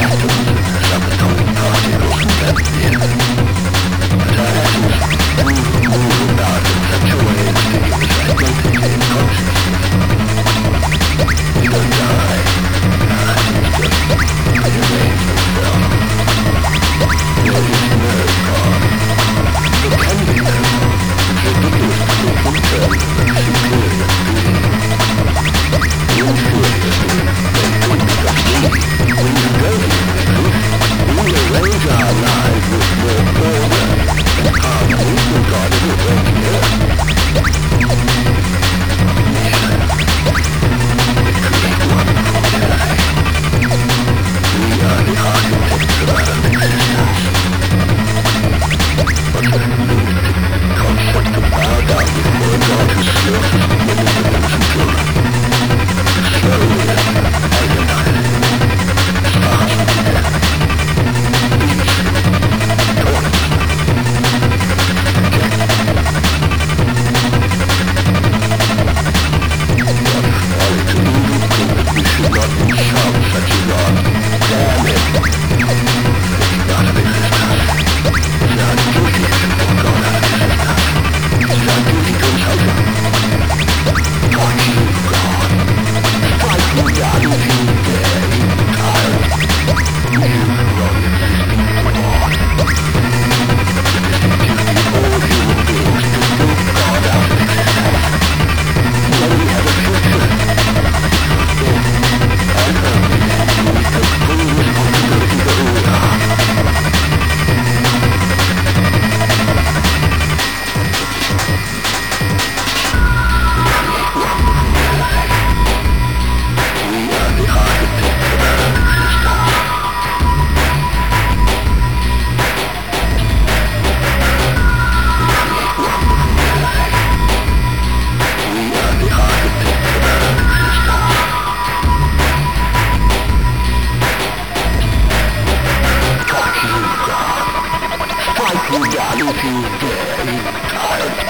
Yeah. to the entire